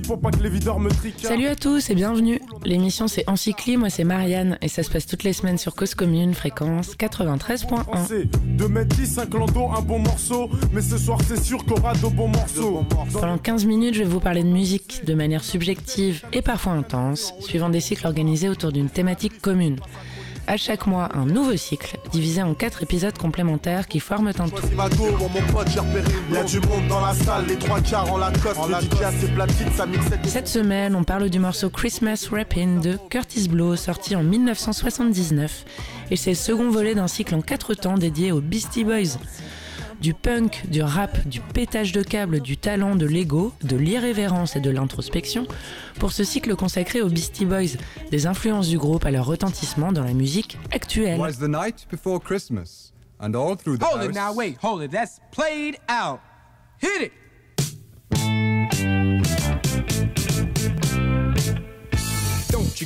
pour pas que les videurs me triquent. Salut à tous et bienvenue. L'émission c'est Encycli, moi c'est Marianne et ça se passe toutes les semaines sur Cause Commune, fréquence 93.1. De mettre 10, un clando, un bon morceau, mais ce soir c'est sûr qu'on aura de bons morceaux. Pendant 15 minutes, je vais vous parler de musique de manière subjective et parfois intense, suivant des cycles organisés autour d'une thématique commune. À chaque mois, un nouveau cycle, divisé en quatre épisodes complémentaires qui forment un tout. Cette semaine, on parle du morceau Christmas Rappin' de Curtis Blow, sorti en 1979. Et c'est le second volet d'un cycle en quatre temps dédié aux Beastie Boys du punk, du rap, du pétage de câbles, du talent, de l'ego, de l'irrévérence et de l'introspection, pour ce cycle consacré aux Beastie Boys, des influences du groupe à leur retentissement dans la musique actuelle. Was the night before Christmas, and all through the Hold it now, wait, hold it. That's played out. Hit it.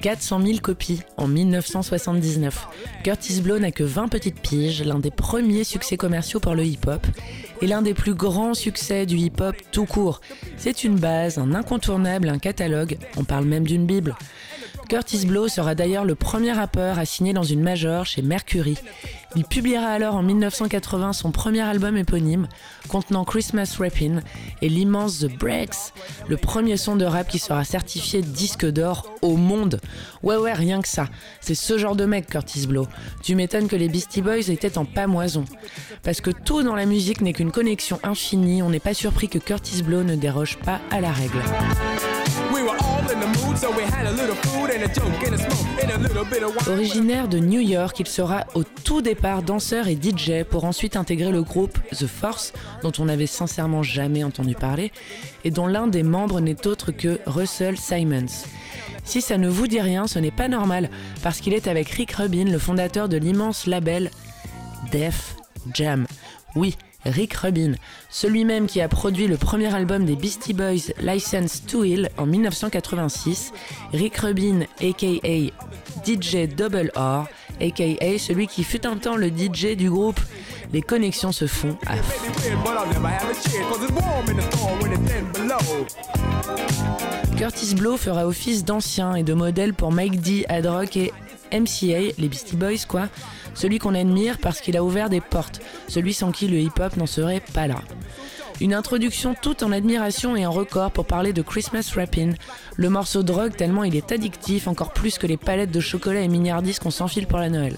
400 000 copies en 1979. Curtis Blow n'a que 20 petites piges, l'un des premiers succès commerciaux pour le hip-hop et l'un des plus grands succès du hip-hop tout court. C'est une base, un incontournable, un catalogue, on parle même d'une bible. Curtis Blow sera d'ailleurs le premier rappeur à signer dans une major chez Mercury. Il publiera alors en 1980 son premier album éponyme, contenant Christmas Rappin' et l'immense The Breaks, le premier son de rap qui sera certifié disque d'or au monde. Ouais ouais, rien que ça. C'est ce genre de mec, Curtis Blow. Tu m'étonnes que les Beastie Boys étaient en pamoison. Parce que tout dans la musique n'est qu'une connexion infinie, on n'est pas surpris que Curtis Blow ne déroge pas à la règle. Originaire de New York, il sera au tout départ danseur et DJ pour ensuite intégrer le groupe The Force, dont on n'avait sincèrement jamais entendu parler, et dont l'un des membres n'est autre que Russell Simons. Si ça ne vous dit rien, ce n'est pas normal, parce qu'il est avec Rick Rubin, le fondateur de l'immense label Def Jam. Oui, Rick Rubin, celui même qui a produit le premier album des Beastie Boys, License to Ill, en 1986. Rick Rubin, aka DJ Double R, aka celui qui fut un temps le DJ du groupe. Les connexions se font à Curtis Blow fera office d'ancien et de modèle pour Mike D, Adrock et MCA, les Beastie Boys quoi, celui qu'on admire parce qu'il a ouvert des portes, celui sans qui le hip-hop n'en serait pas là. Une introduction toute en admiration et en record pour parler de Christmas Rappin', le morceau drogue tellement il est addictif encore plus que les palettes de chocolat et miniardistes qu'on s'enfile pour la Noël.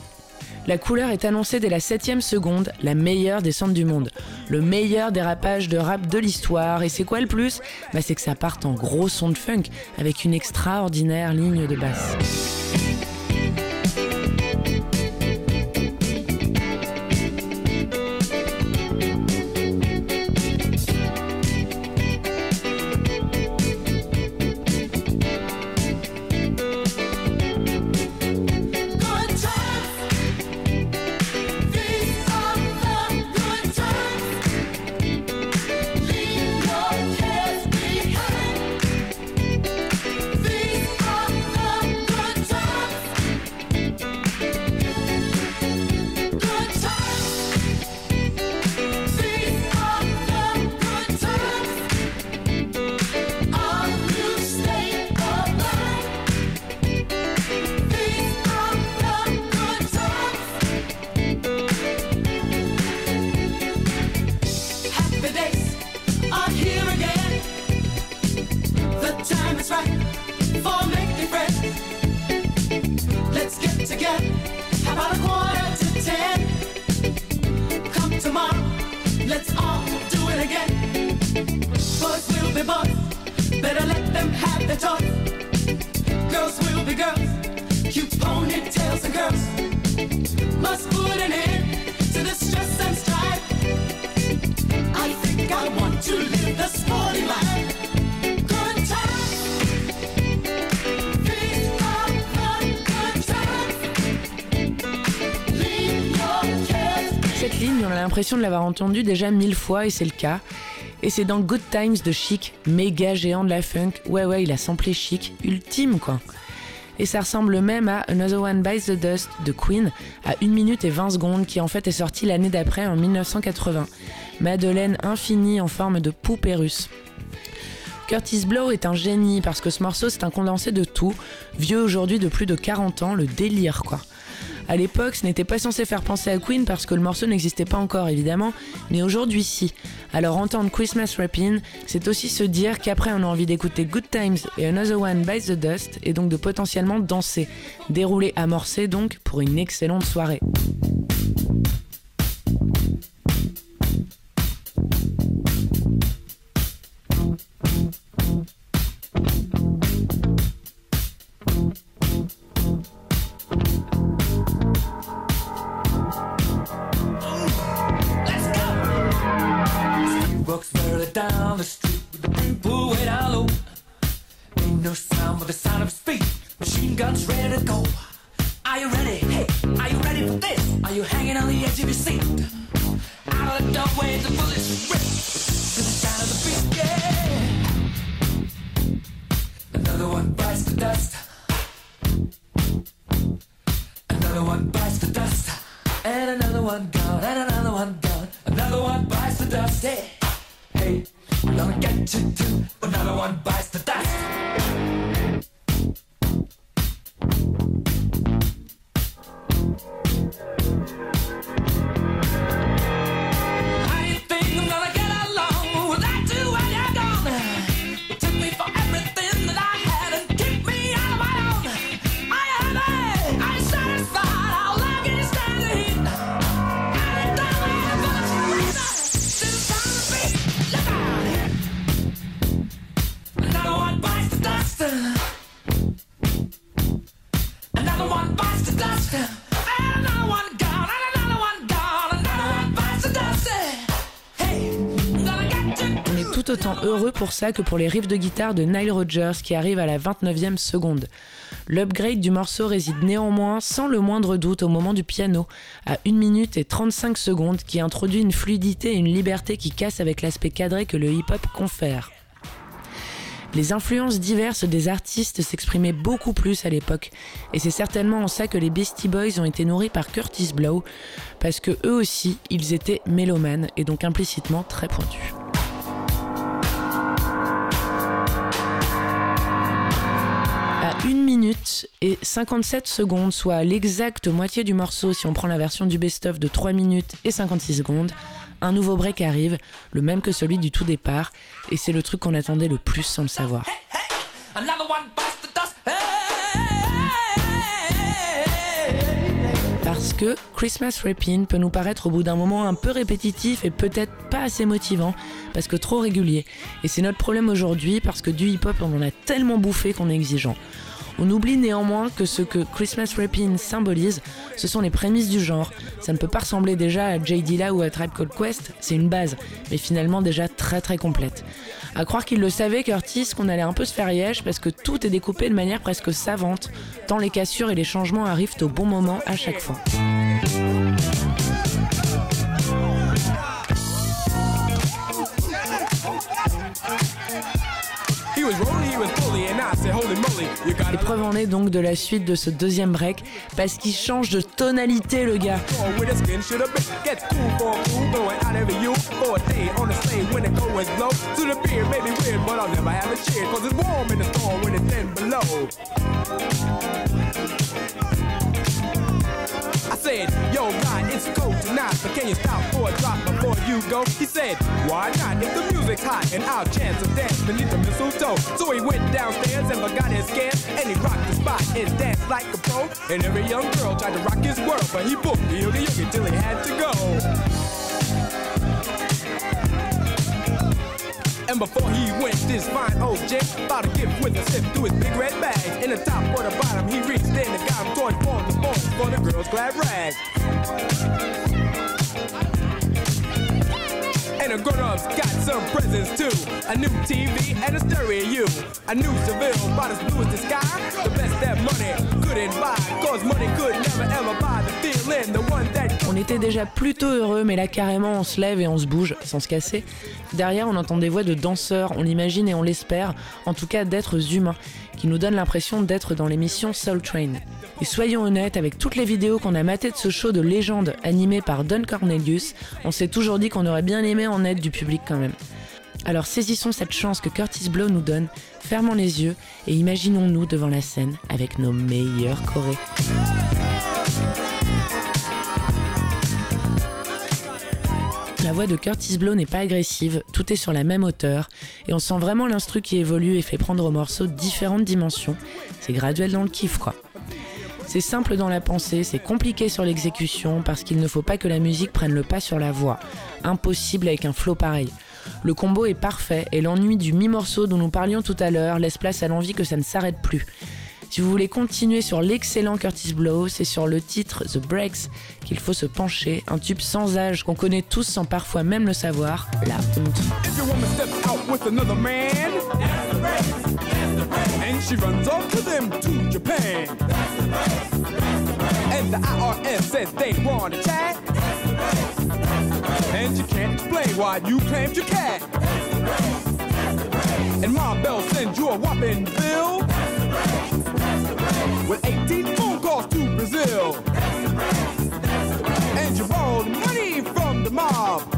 La couleur est annoncée dès la 7ème seconde, la meilleure descente du monde. Le meilleur dérapage de rap de l'histoire. Et c'est quoi le plus? Bah c'est que ça part en gros son de funk, avec une extraordinaire ligne de basse. Them have their toys. Girls will be girls, cute ponytails and girls. Must put an end to the stress and strife. I think I want to live the sporty life. Cette ligne, on a l'impression de l'avoir entendue déjà mille fois et c'est le cas. Et c'est dans Good Times de Chic, méga géant de la funk. Ouais, ouais, il a samplé Chic, ultime quoi. Et ça ressemble même à Another One Bites the Dust de Queen, à 1 minute et 20 secondes, qui en fait est sorti l'année d'après en 1980. Madeleine infinie en forme de poupée russe. Curtis Blow est un génie parce que ce morceau c'est un condensé de tout, vieux aujourd'hui de plus de 40 ans, le délire quoi. À l'époque, ce n'était pas censé faire penser à Queen parce que le morceau n'existait pas encore évidemment, mais aujourd'hui si. Alors entendre Christmas Rapping, c'est aussi se dire qu'après on a envie d'écouter Good Times et Another One Bites the Dust et donc de potentiellement danser, dérouler amorcé donc pour une excellente soirée. Dust. Another one bites the dust. And another one gone, and another one gone. Another one bites the dust. Hey, hey, gonna get you too. Another one bites the dust. Tout autant heureux pour ça que pour les riffs de guitare de Nile Rodgers qui arrivent à la 29e seconde. L'upgrade du morceau réside néanmoins sans le moindre doute au moment du piano, à 1 minute et 35 secondes, qui introduit une fluidité et une liberté qui cassent avec l'aspect cadré que le hip-hop confère. Les influences diverses des artistes s'exprimaient beaucoup plus à l'époque, et c'est certainement en ça que les Beastie Boys ont été nourris par Curtis Blow, parce que eux aussi, ils étaient mélomanes et donc implicitement très pointus. 1 minute et 57 secondes, soit l'exacte moitié du morceau si on prend la version du best-of de 3 minutes et 56 secondes, un nouveau break arrive, le même que celui du tout départ, et c'est le truc qu'on attendait le plus sans le savoir. Hey, Parce que Christmas Rapping peut nous paraître au bout d'un moment un peu répétitif et peut-être pas assez motivant, parce que trop régulier. Et c'est notre problème aujourd'hui, parce que du hip-hop on en a tellement bouffé qu'on est exigeant. On oublie néanmoins que ce que Christmas Rapping symbolise, ce sont les prémices du genre. Ça ne peut pas ressembler déjà à J. Dilla ou à Tribe Called Quest, c'est une base, mais finalement déjà très très complète. À croire qu'il le savait, Curtis, qu'on allait un peu se faire yèche parce que tout est découpé de manière presque savante, tant les cassures et les changements arrivent au bon moment à chaque fois. Preuve en est donc de la suite de ce deuxième break, parce qu'il change de tonalité le gars. Tonight, but can you stop for a drop before you go? He said, why not? If the music's hot and I'll chance to dance beneath the mistletoe. So he went downstairs and forgot his scans, and he rocked the spot and danced like a pro. And every young girl tried to rock his world, but he booked the yogi yogi till he had to go. And before he went, this fine old gent bought a gift with a sip through his big red bag. In the top or the bottom, he reached in and got him forms, and forms for the girl's glad rag. And the grown-ups got some presents too. A new TV and a stereo. A new Seville, about as blue the sky. The best that money couldn't buy. Cause money could never ever buy the feeling. The one that On était déjà plutôt heureux, mais là carrément on se lève et on se bouge sans se casser. Derrière on entend des voix de danseurs, on l'imagine et on l'espère, en tout cas d'êtres humains, qui nous donnent l'impression d'être dans l'émission Soul Train. Et soyons honnêtes, avec toutes les vidéos qu'on a matées de ce show de légende animé par Don Cornelius, on s'est toujours dit qu'on aurait bien aimé en être du public quand même. Alors saisissons cette chance que Curtis Blow nous donne, fermons les yeux et imaginons-nous devant la scène avec nos meilleurs chorés. La voix de Curtis Blow n'est pas agressive, tout est sur la même hauteur, et on sent vraiment l'instru qui évolue et fait prendre au morceau différentes dimensions. C'est graduel dans le kiff, quoi. C'est simple dans la pensée, c'est compliqué sur l'exécution, parce qu'il ne faut pas que la musique prenne le pas sur la voix. Impossible avec un flow pareil. Le combo est parfait, et l'ennui du mi-morceau dont nous parlions tout à l'heure laisse place à l'envie que ça ne s'arrête plus. Si vous voulez continuer sur l'excellent Curtis Blow, c'est sur le titre The Breaks qu'il faut se pencher, un tube sans âge qu'on connaît tous sans parfois même le savoir, la honte. And she runs off to them to Japan, and the IRS says they want to chat, and you can't explain why you claimed your cat, and Ma Bell sends you a whopping bill with 18 phone calls to Brazil, and you borrowed money from the mob.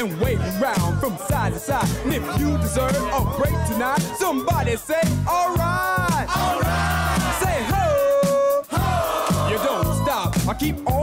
And wave around from side to side. And if you deserve a break tonight, somebody say, alright. Alright. Say ho. Ho. You don't stop. I keep on.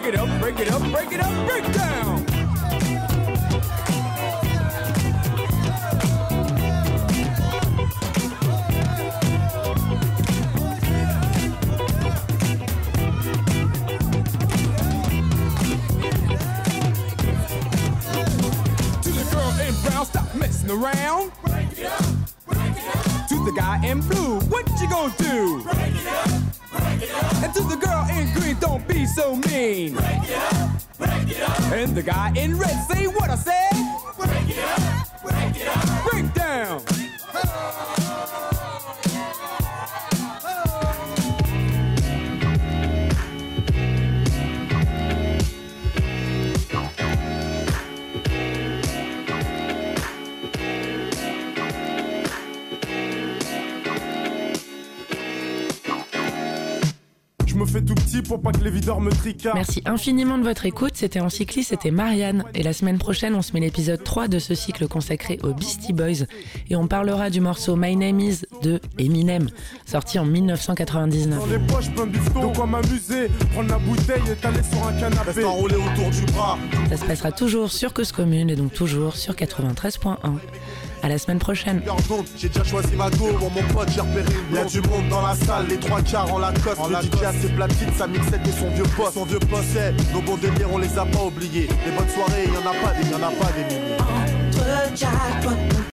Break it up, break it up, break it up, break down. To the girl in brown, stop messing around. Break it up, break it up. To the guy in blue, what you gonna do? Break it up, break it up. And to the girl in green, don't be so mean. Break it up, break it up. And the guy in red, say what I said. Break it up, break it up. Break down. Pour pas que les videurs me tricardent. Merci infiniment de votre écoute, c'était en cycliste, c'était Marianne. Et la semaine prochaine, on se met l'épisode 3 de ce cycle consacré aux Beastie Boys. Et on parlera du morceau My Name Is de Eminem, sorti en 1999. Dans les poches, plein de bifton, de quoi m'amuser. Prendre la bouteille et t'aller sur un canapé. Reste enroulé autour du bras. Ça se passera toujours sur Cause Commune et donc toujours sur 93.1. À la semaine prochaine. J'ai déjà choisi ma go. Bon, mon pote, j'ai repéré Y'a du monde dans la salle, les trois quarts en Lacoste. En le DJ a ses platines, sa mixette et son vieux poste. Son vieux poste, c'est nos bons délires, on les a pas oubliés. Les bonnes soirées, y en a pas des, y en a pas des milliers. Entre Jack,